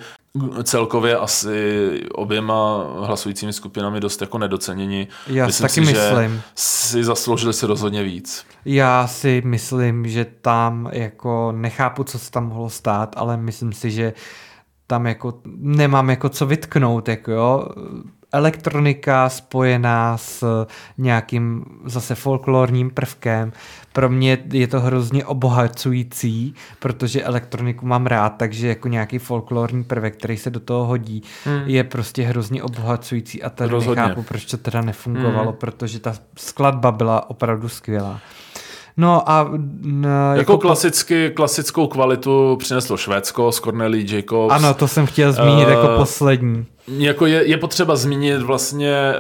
celkově asi oběma hlasujícími skupinami dost jako nedoceněni. Já myslím taky si, myslím. Že si zasloužili si rozhodně víc. Já si myslím, že tam jako nechápu, co se tam mohlo stát, ale myslím si, že tam jako nemám jako co vytknout, jako jo elektronika spojená s nějakým zase folklorním prvkem. Pro mě je to hrozně obohacující, protože elektroniku mám rád, takže jako nějaký folklorní prvek, který se do toho hodí, hmm. je prostě hrozně obohacující a tady Rozhodně. nechápu, proč to teda nefungovalo, hmm. protože ta skladba byla opravdu skvělá. No a n, Jako, jako, klasicky, klasickou kvalitu přineslo Švédsko s Cornelí Jacobs. ano, to jsem chtěl zmínit Eh, jako poslední. Jako je, je potřeba zmínit vlastně eh,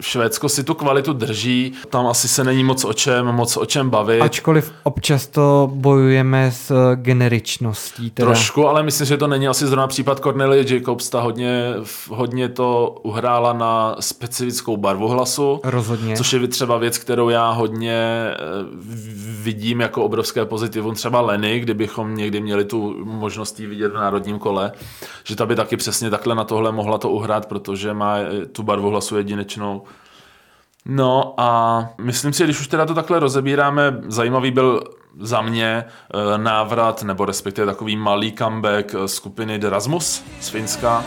Švédsko si tu kvalitu drží, tam asi se není moc o čem, moc o čem bavit. Ačkoliv občas to bojujeme s eh, generičností. Teda. Trošku, ale myslím, že to není asi zrovna případ Cornelie Jacobs, ta hodně, hodně to uhrála na specifickou barvu hlasu. Rozhodně. Což je třeba věc, kterou já hodně eh, vidím jako obrovské pozitivum. Třeba Leny, kdybychom někdy měli tu možnost vidět v národním kole, že ta by taky přesně takhle na tohle mohla to uhrát, protože má eh, tu barvu hlasu jedinečnou. No a myslím si, když už teda to takhle rozebíráme, zajímavý byl za mě eh, návrat, nebo respektive takový malý comeback eh, skupiny Derasmus z Finska.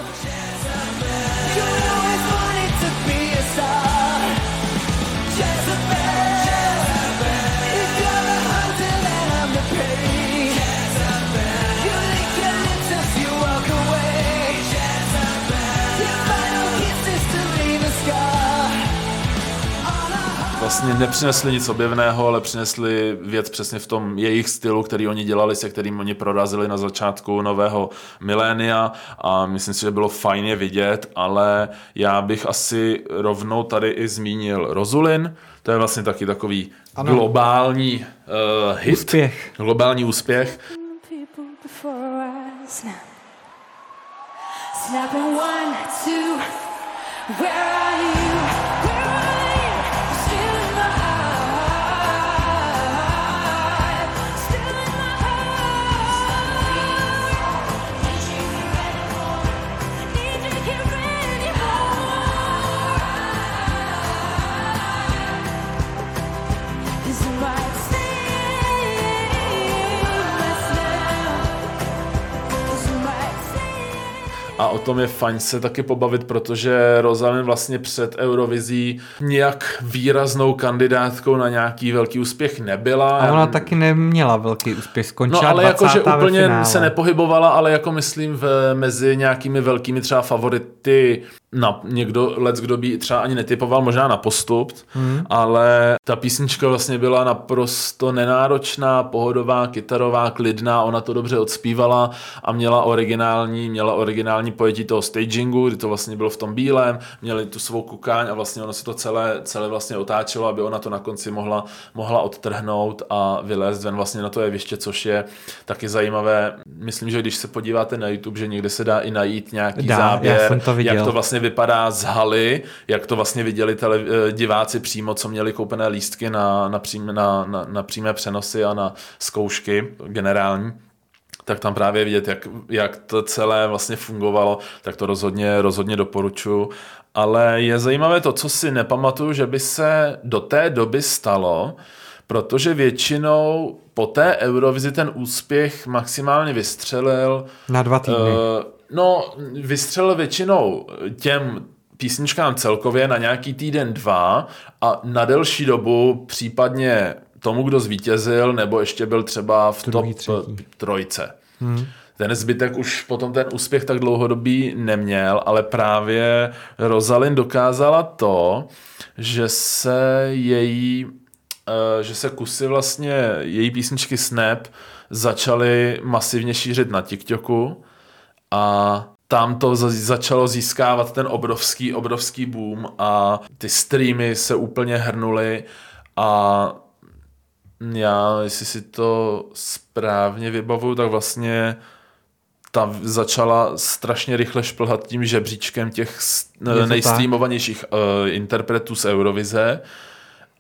Vlastně nepřinesli nic objevného, ale přinesli věc přesně v tom jejich stylu, který oni dělali, se kterým oni prorazili na začátku nového milénia a myslím si, že bylo fajně vidět, ale já bych asi rovnou tady i zmínil Rozulin, to je vlastně taky takový Ano. globální uh, hit, Úspěch. globální úspěch. snap. Snapping one, two. Where are you? Where tom je fajn se taky pobavit, protože Rosalind vlastně před Eurovizí nějak výraznou kandidátkou na nějaký velký úspěch nebyla. A ona taky neměla velký úspěch. Skončila No ale 20. jakože úplně se nepohybovala, ale jako myslím v, mezi nějakými velkými třeba favority na někdo, let, kdo by třeba ani netypoval možná na postup, hmm. ale ta písnička vlastně byla naprosto nenáročná, pohodová, kytarová, klidná, ona to dobře odspívala a měla originální, měla originální pojetí toho stagingu, kdy to vlastně bylo v tom bílém, měli tu svou kukáň a vlastně ono se to celé, celé vlastně otáčelo, aby ona to na konci mohla, mohla odtrhnout a vylézt ven vlastně na to jeviště, což je taky zajímavé. Myslím, že když se podíváte na YouTube, že někde se dá i najít nějaký Dá, záběr, já jsem to viděl. jak to vlastně vypadá z haly, jak to vlastně viděli tele, eh, diváci přímo, co měli koupené lístky na, na, přím, na, na, na přímé přenosy a na zkoušky generální tak tam právě vidět, jak, jak to celé vlastně fungovalo, tak to rozhodně, rozhodně doporučuji. Ale je zajímavé to, co si nepamatuju, že by se do té doby stalo, protože většinou po té Eurovizi ten úspěch maximálně vystřelil Na dva týdny. Uh, no, vystřelil většinou těm písničkám celkově na nějaký týden, dva a na delší dobu případně tomu, kdo zvítězil, nebo ještě byl třeba v Druhý, top třetí. trojce. Hmm. Ten zbytek už potom ten úspěch tak dlouhodobý neměl, ale právě Rosalind dokázala to, že se její eh, že se kusy vlastně její písničky Snap začaly masivně šířit na TikToku a tam to za- začalo získávat ten obrovský, obrovský boom a ty streamy se úplně hrnuly a já, jestli si to správně vybavuju, tak vlastně ta začala strašně rychle šplhat tím žebříčkem těch nejstreamovanějších uh, interpretů z Eurovize.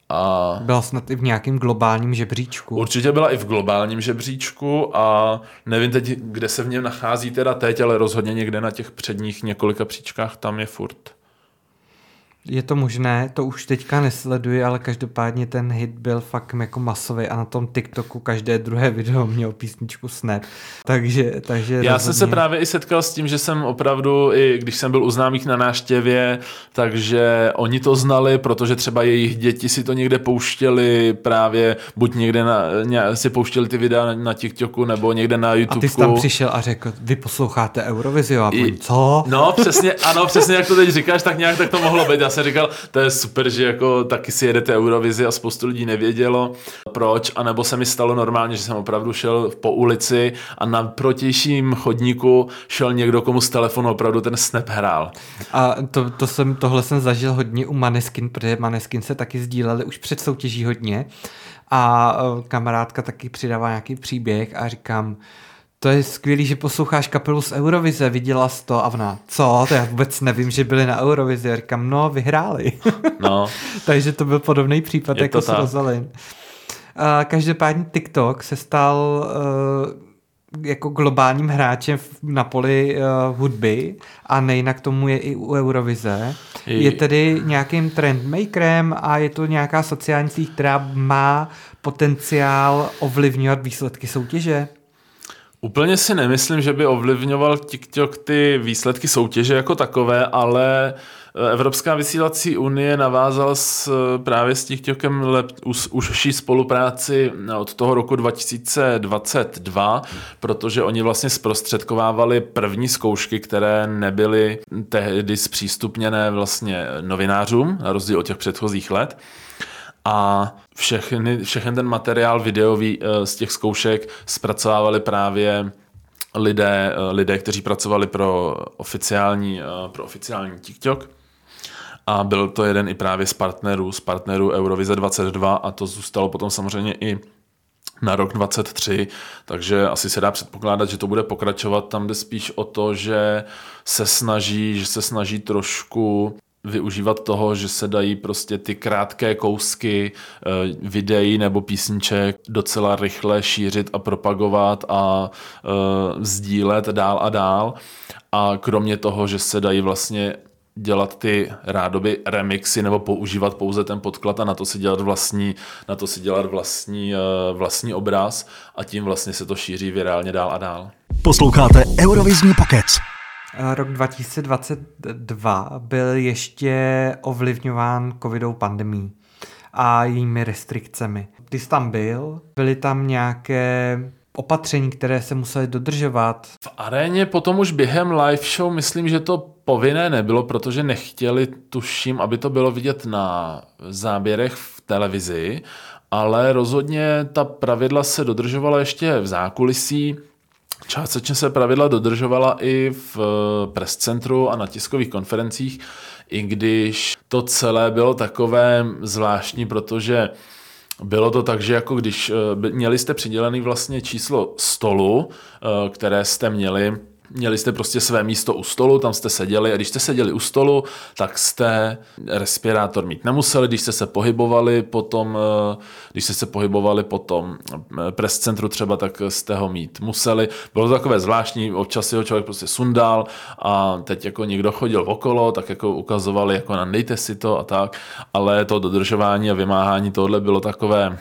A Byla snad i v nějakém globálním žebříčku. určitě byla i v globálním žebříčku a nevím teď, kde se v něm nachází teda teď, ale rozhodně někde na těch předních několika příčkách tam je furt. Je to možné, to už teďka nesleduji, ale každopádně ten hit byl fakt jako masový a na tom TikToku každé druhé video měl písničku Snap. Takže, takže Já jsem se rozhodně- právě i setkal s tím, že jsem opravdu, i když jsem byl u známých na náštěvě, takže oni to znali, protože třeba jejich děti si to někde pouštěli právě, buď někde na, ně, si pouštěli ty videa na, na TikToku nebo někde na A YouTube. ty jsi tam přišel a řekl, vy posloucháte Eurovizi a I... co? No, přesně, ano, přesně jak to teď říkáš, tak nějak tak to mohlo být. Já jsem říkal, to je super, že jako taky si jedete Eurovizi a spoustu lidí nevědělo, proč, anebo se mi stalo normálně, že jsem opravdu šel po ulici a na protějším chodníku šel někdo, komu z telefonu opravdu ten snap hrál. A to, to jsem, tohle jsem zažil hodně u Maneskin, protože Maneskin se taky sdíleli už před soutěží hodně a eh, kamarádka taky přidává nějaký příběh a říkám, to je skvělý, že posloucháš kapelu z Eurovize, viděla jsi to a ona, co, to já vůbec nevím, že byli na Eurovizi. Já říkám, no, vyhráli. *laughs* No, *laughs* Takže to byl podobný případ Je jako s. A každopádně TikTok se stal uh, jako globálním hráčem na poli uh, hudby a nejinak tomu je i u Eurovize. I- Je tedy nějakým trendmakerem a je to nějaká sociální síť, která má potenciál ovlivňovat výsledky soutěže. Úplně si nemyslím, že by ovlivňoval TikTok ty výsledky soutěže jako takové, ale eh, Evropská vysílací unie navázala s, eh, právě s TikTokem lep, už, užší spolupráci od toho roku 2022, protože oni vlastně zprostředkovávali první zkoušky, které nebyly tehdy zpřístupněné vlastně novinářům, na rozdíl od těch předchozích let a všechny, všechny ten materiál videový eh, z těch zkoušek zpracovávali právě lidé, eh, lidé, kteří pracovali pro oficiální, eh, pro oficiální TikTok. A byl to jeden i právě z partnerů, z partnerů Eurovize 22 a to zůstalo potom samozřejmě i na rok 23, takže asi se dá předpokládat, že to bude pokračovat. Tam jde spíš o to, že se snaží, že se snaží trošku využívat toho, že se dají prostě ty krátké kousky eh, videí nebo písniček docela rychle šířit a propagovat a eh, sdílet dál a dál. A kromě toho, že se dají vlastně dělat ty rádoby remixy nebo používat pouze ten podklad a na to si dělat vlastní, na to si dělat vlastní, eh, vlastní obraz a tím vlastně se to šíří virálně dál a dál. Posloucháte Eurovizní pokec. Eh, Rok 2022 byl ještě ovlivňován covidou pandemí a jejími restrikcemi. Jsi tam byl, byly tam nějaké opatření, které se musely dodržovat. V aréně potom už během live show myslím, že to povinné nebylo, protože nechtěli, tuším, aby to bylo vidět na záběrech v televizi, ale rozhodně ta pravidla se dodržovala ještě v zákulisí. Částečně se pravidla dodržovala i v eh, prescentru a na tiskových konferencích, i když to celé bylo takové zvláštní, protože bylo to tak, že jako když eh, měli jste přidělený vlastně číslo stolu, eh, které jste měli, měli jste prostě své místo u stolu, tam jste seděli a když jste seděli u stolu, tak jste respirátor mít nemuseli, když jste se pohybovali potom, eh, když jste se pohybovali potom pres centru třeba, tak jste ho mít museli. Bylo to takové zvláštní, občas si ho člověk prostě sundal a teď jako někdo chodil okolo, tak jako ukazovali, jako nandejte si to a tak, ale to dodržování a vymáhání tohle bylo takové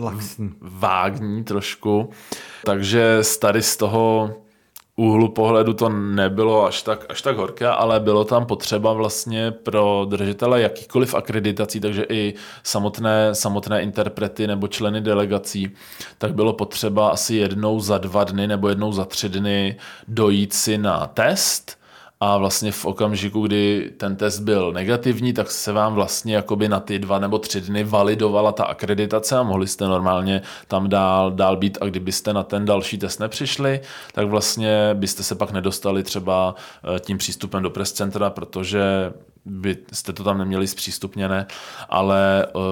Laxní. vágní trošku, takže tady z toho úhlu pohledu to nebylo až tak, až tak horké, ale bylo tam potřeba vlastně pro držitele jakýkoliv akreditací, takže i samotné, samotné interprety nebo členy delegací, tak bylo potřeba asi jednou za dva dny nebo jednou za tři dny dojít si na test, a vlastně v okamžiku, kdy ten test byl negativní, tak se vám vlastně jakoby na ty dva nebo tři dny validovala ta akreditace a mohli jste normálně tam dál, dál být. A kdybyste na ten další test nepřišli, tak vlastně byste se pak nedostali třeba eh, tím přístupem do press centra, protože by jste to tam neměli zpřístupněné, ale uh,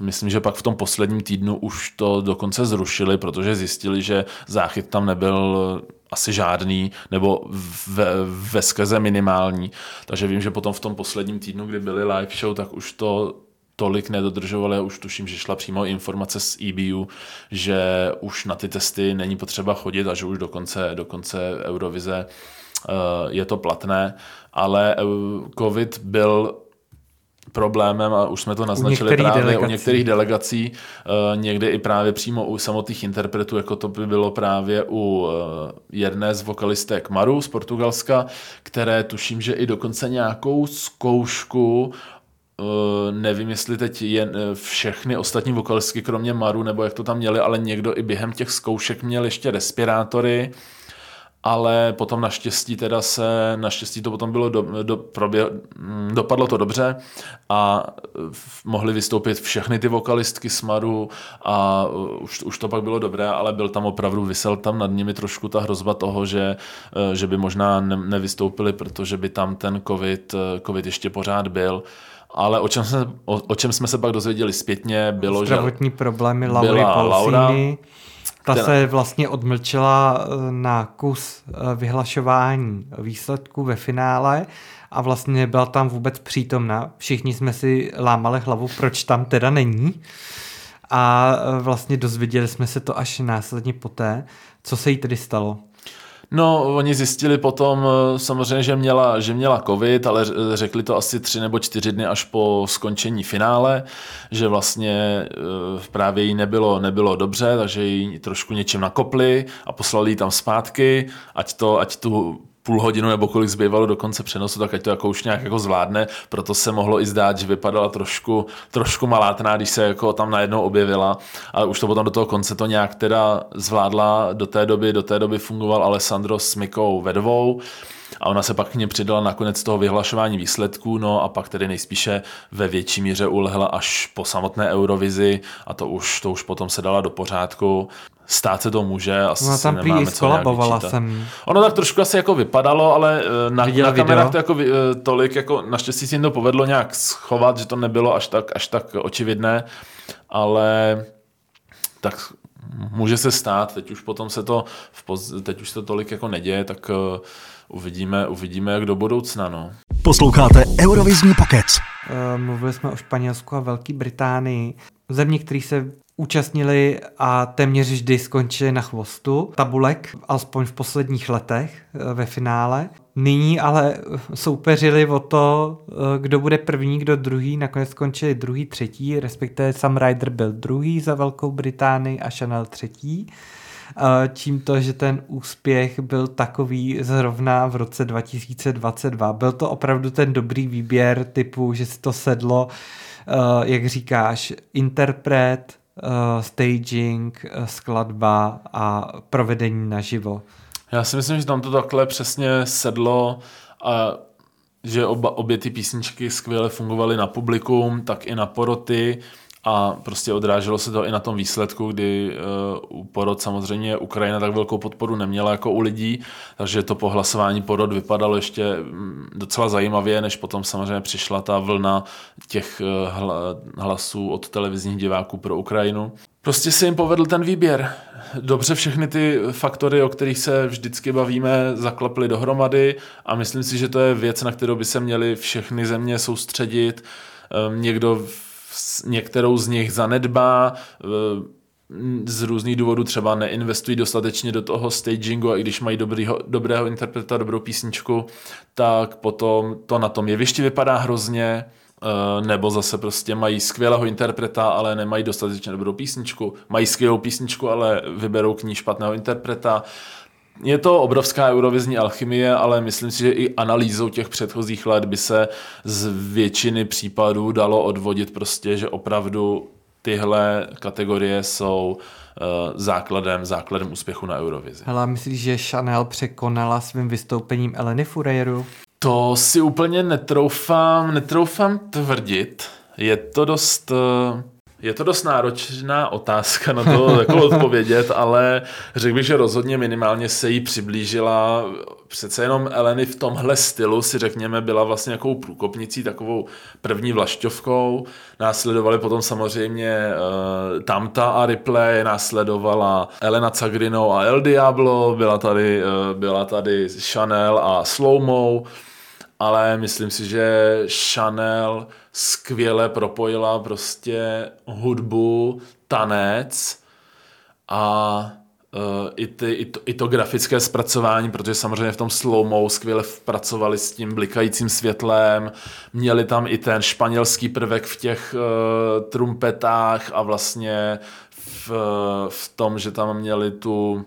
myslím, že pak v tom posledním týdnu už to dokonce zrušili, protože zjistili, že záchyt tam nebyl asi žádný, nebo ve, ve skrze minimální. Takže vím, že potom v tom posledním týdnu, kdy byly live show, tak už to tolik nedodržovali už tuším, že šla přímo informace z EBU, že už na ty testy není potřeba chodit a že už dokonce, dokonce Eurovize eh, je to platné, ale eh, COVID byl problémem a už jsme to naznačili některých právě delegací. u některých delegací, eh, někdy i právě přímo u samotných interpretů, jako to by bylo právě u eh, jedné z vokalistek Maru z Portugalska, které tuším, že i dokonce nějakou zkoušku eh, nevím, jestli teď jen eh, všechny ostatní vokalistky, kromě Maru, nebo jak to tam měli, ale někdo i během těch zkoušek měl ještě respirátory ale potom naštěstí teda se, naštěstí to potom bylo, do, do, probě, mm, dopadlo to dobře a v- mohli vystoupit všechny ty vokalistky Smaru a uh, už, už to pak bylo dobré, ale byl tam opravdu, vysel tam nad nimi trošku ta hrozba toho, že, uh, že by možná ne, nevystoupili, protože by tam ten covid, covid ještě pořád byl. Ale o čem, jsme, o, o čem jsme se pak dozvěděli zpětně, bylo, že Zdravotní problémy Laury byla Laura. Ta se vlastně odmlčela eh, na kus eh, vyhlašování výsledků ve finále a vlastně nebyla tam vůbec přítomna. Všichni jsme si lámali hlavu, proč tam teda není. A eh, vlastně dozvěděli jsme se to až následně poté, co se jí tedy stalo. No, oni zjistili potom eh, samozřejmě, že měla, že měla covid, ale řekli to asi tři nebo čtyři dny až po skončení finále, že vlastně eh, právě jí nebylo, nebylo dobře, takže jí trošku něčím nakopli a poslali ji tam zpátky, ať, to, ať tu půl hodinu nebo kolik zbývalo do konce přenosu, tak ať to jako už nějak jako zvládne, proto se mohlo i zdát, že vypadala trošku, trošku malátná, když se jako tam najednou objevila, ale už to potom do toho konce to nějak teda zvládla, do té doby, do té doby fungoval Alessandro s Mikou ve dvou, a ona se pak k ně přidala nakonec toho vyhlašování výsledků, no a pak tedy nejspíše ve větší míře ulehla až po samotné Eurovizi a to už, to už potom se dala do pořádku. Stát se to může, asi Ona tam prý skolabovala jsem. Ono tak trošku asi jako vypadalo, ale eh, na, Viděla na kamerách to jako eh, tolik, jako naštěstí si jim to povedlo nějak schovat, že to nebylo až tak, až tak očividné, ale tak může se stát, teď už potom se to, v poz, teď už se to tolik jako neděje, tak uh, uvidíme, uvidíme jak do budoucna, no. Posloucháte Eurovizní pokec. Eh, Mluvili jsme o Španělsku a Velké Británii. Země, které se účastnili a téměř vždy skončili na chvostu tabulek, alespoň v posledních letech eh, ve finále. Nyní ale soupeřili o to, eh, kdo bude první, kdo druhý. Nakonec skončili druhý, třetí, respektive Sam Ryder byl druhý za Velkou Británii a Chanel třetí. Eh, Tímto, že ten úspěch byl takový zrovna v roce 2022. Byl to opravdu ten dobrý výběr typu, že si to sedlo, eh, jak říkáš, interpret, eh, staging, eh, skladba a provedení naživo. Já si myslím, že tam to takhle přesně sedlo a že oba, obě ty písničky skvěle fungovaly na publikum, tak i na poroty a prostě odráželo se to i na tom výsledku, kdy uh, u porod samozřejmě Ukrajina tak velkou podporu neměla jako u lidí, takže to po hlasování porod vypadalo ještě mm, docela zajímavě, než potom samozřejmě přišla ta vlna těch eh, hla, hlasů od televizních diváků pro Ukrajinu. Prostě se jim povedl ten výběr. Dobře všechny ty faktory, o kterých se vždycky bavíme, zaklaply dohromady a myslím si, že to je věc, na kterou by se měly všechny země soustředit. Ehm, Někdo některou z nich zanedbá, ehm, z různých důvodů třeba neinvestují dostatečně do toho stagingu a i když mají dobrýho, dobrého interpreta, dobrou písničku, tak potom to na tom jevišti vypadá hrozně, eh, nebo zase prostě mají skvělého interpreta, ale nemají dostatečně dobrou písničku, mají skvělou písničku, ale vyberou k ní špatného interpreta. Je to obrovská eurovizní alchymie, ale myslím si, že i analýzou těch předchozích let by se z většiny případů dalo odvodit prostě, že opravdu tyhle kategorie jsou uh, základem, základem úspěchu na Eurovizi. Hele, myslíš, že Chanel překonala svým vystoupením Eleny Furejru? To si úplně netroufám, netroufám tvrdit. Je to dost, eh, je to dost náročná otázka na to jako odpovědět, ale řekl bych, že rozhodně minimálně se jí přiblížila. Přece jenom Eleny v tomhle stylu si řekněme byla vlastně nějakou průkopnicí, takovou první vlašťovkou. Následovali potom samozřejmě uh, Tamta a Ripley, následovala Elena Cagrinou a El Diablo, byla tady, uh, byla tady Chanel a Slowmo ale myslím si, že Chanel skvěle propojila prostě hudbu, tanec a uh, i, ty, i, to, i to grafické zpracování, protože samozřejmě v tom slow skvěle pracovali s tím blikajícím světlem, měli tam i ten španělský prvek v těch uh, trumpetách a vlastně v, v tom, že tam měli tu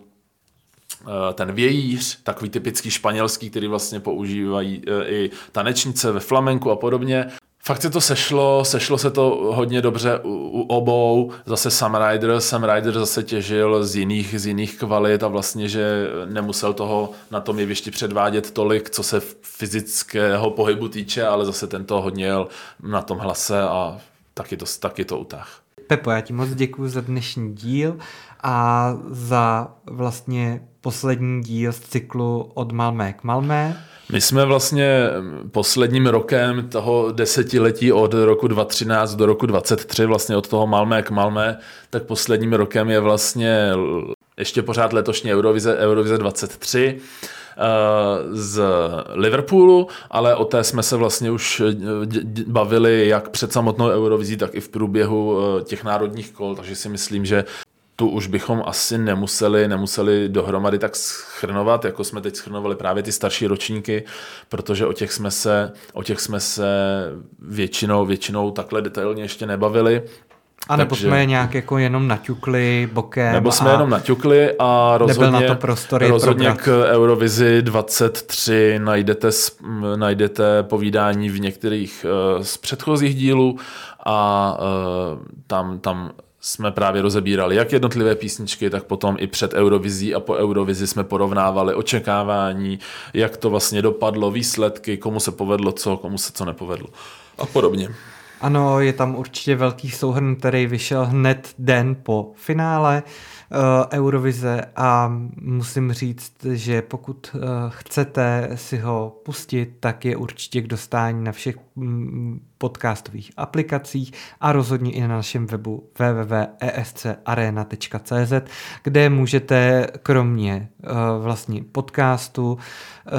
ten vějíř, takový typický španělský, který vlastně používají eh, i tanečnice ve flamenku a podobně. Fakt se to sešlo, sešlo se to hodně dobře u, u obou. Zase Sam Ryder, Sam Ryder zase těžil z jiných, z jiných kvalit a vlastně, že nemusel toho na tom jevišti předvádět tolik, co se fyzického pohybu týče, ale zase tento hodně jel na tom hlase a taky to, taky to utáh. Pepo, já ti moc děkuji za dnešní díl a za vlastně poslední díl z cyklu od Malmé k Malmé. My jsme vlastně posledním rokem toho desetiletí od roku 2013 do roku 2023, vlastně od toho Malmé k Malmé, tak posledním rokem je vlastně ještě pořád letošní Eurovize, Eurovize 23 eh, z Liverpoolu, ale o té jsme se vlastně už eh, bavili jak před samotnou Eurovizí, tak i v průběhu eh, těch národních kol, takže si myslím, že tu už bychom asi nemuseli, nemuseli dohromady tak schrnovat, jako jsme teď schrnovali právě ty starší ročníky, protože o těch jsme se, o těch jsme se většinou, většinou takhle detailně ještě nebavili. A nebo Takže, jsme nějak jako jenom naťukli bokem. Nebo jsme a jenom naťukli a rozhodně, na to prostory rozhodně k Eurovizi 23 najdete, najdete povídání v některých uh, z předchozích dílů a uh, tam, tam jsme právě rozebírali jak jednotlivé písničky, tak potom i před Eurovizí a po Eurovizi jsme porovnávali očekávání, jak to vlastně dopadlo, výsledky, komu se povedlo co, komu se co nepovedlo a podobně. Ano, je tam určitě velký souhrn, který vyšel hned den po finále. Uh, Eurovize a musím říct, že pokud uh, chcete si ho pustit, tak je určitě k dostání na všech mm, podcastových aplikacích a rozhodně i na našem webu www.escarena.cz, kde můžete kromě uh, vlastně podcastu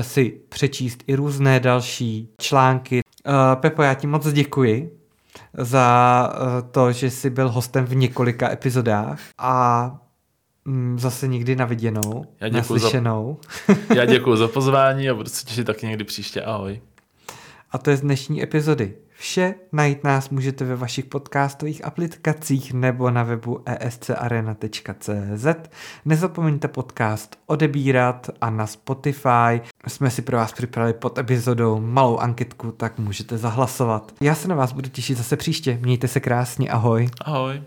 si přečíst i různé další články. Pepo, já ti moc děkuji za to, že jsi byl hostem v několika epizodách a Mm, zase někdy na viděnou, já naslyšenou. *laughs* Za, já děkuji za pozvání a budu se těšit taky někdy příště. Ahoj. A to je z dnešní epizody. Vše najít nás můžete ve vašich podcastových aplikacích nebo na webu escarena.cz. Nezapomeňte podcast odebírat a na Spotify jsme si pro vás připravili pod epizodou malou anketku, tak můžete zahlasovat. Já se na vás budu těšit zase příště. Mějte se krásně, ahoj. Ahoj.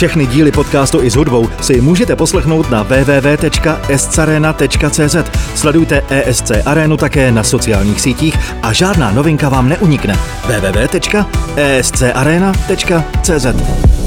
Všechny díly podcastu i s hudbou si můžete poslechnout na www.escarena.cz. Sledujte ESC Arenu také na sociálních sítích a žádná novinka vám neunikne. www.escarena.cz